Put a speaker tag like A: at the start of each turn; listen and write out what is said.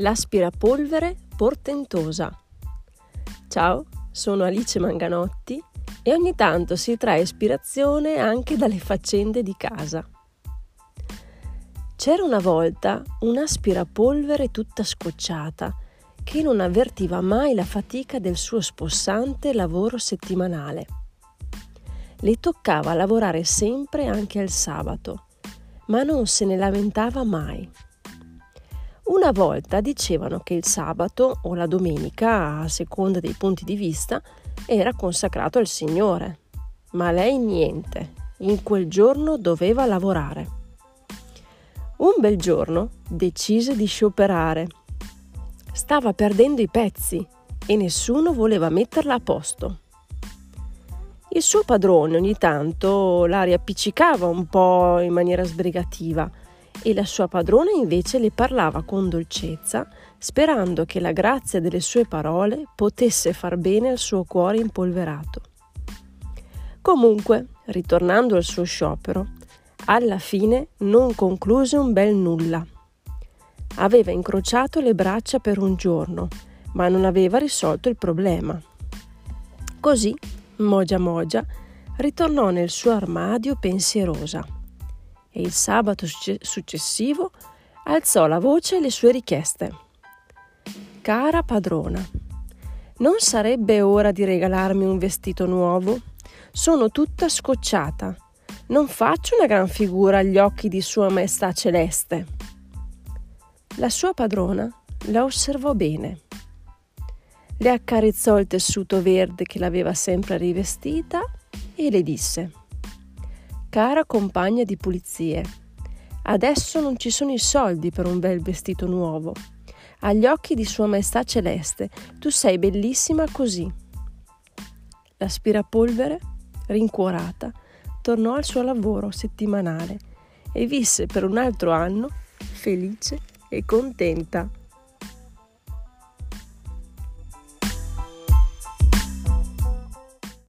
A: L'aspirapolvere portentosa. Ciao, sono Alice Manganotti e ogni tanto si trae ispirazione anche dalle faccende di casa. C'era una volta un'aspirapolvere tutta scocciata che non avvertiva mai la fatica del suo spossante lavoro settimanale. Le toccava lavorare sempre anche al sabato, ma non se ne lamentava mai. Una volta dicevano che il sabato o la domenica, a seconda dei punti di vista, era consacrato al Signore, ma lei niente, in quel giorno doveva lavorare. Un bel giorno decise di scioperare. Stava perdendo i pezzi e nessuno voleva metterla a posto. Il suo padrone ogni tanto la riappiccicava un po' in maniera sbrigativa e la sua padrona invece le parlava con dolcezza, sperando che la grazia delle sue parole potesse far bene al suo cuore impolverato. Comunque, ritornando al suo sciopero, alla fine non concluse un bel nulla. Aveva incrociato le braccia per un giorno, ma non aveva risolto il problema. Così, Mogia Mogia ritornò nel suo armadio pensierosa e il sabato successivo alzò la voce le sue richieste. Cara padrona, non sarebbe ora di regalarmi un vestito nuovo? Sono tutta scocciata. Non faccio una gran figura agli occhi di Sua Maestà Celeste. La sua padrona la osservò bene. Le accarezzò il tessuto verde che l'aveva sempre rivestita e le disse Cara compagna di pulizie, adesso non ci sono i soldi per un bel vestito nuovo. Agli occhi di Sua Maestà Celeste, tu sei bellissima così. L'aspirapolvere, rincuorata, tornò al suo lavoro settimanale e visse per un altro anno felice e contenta.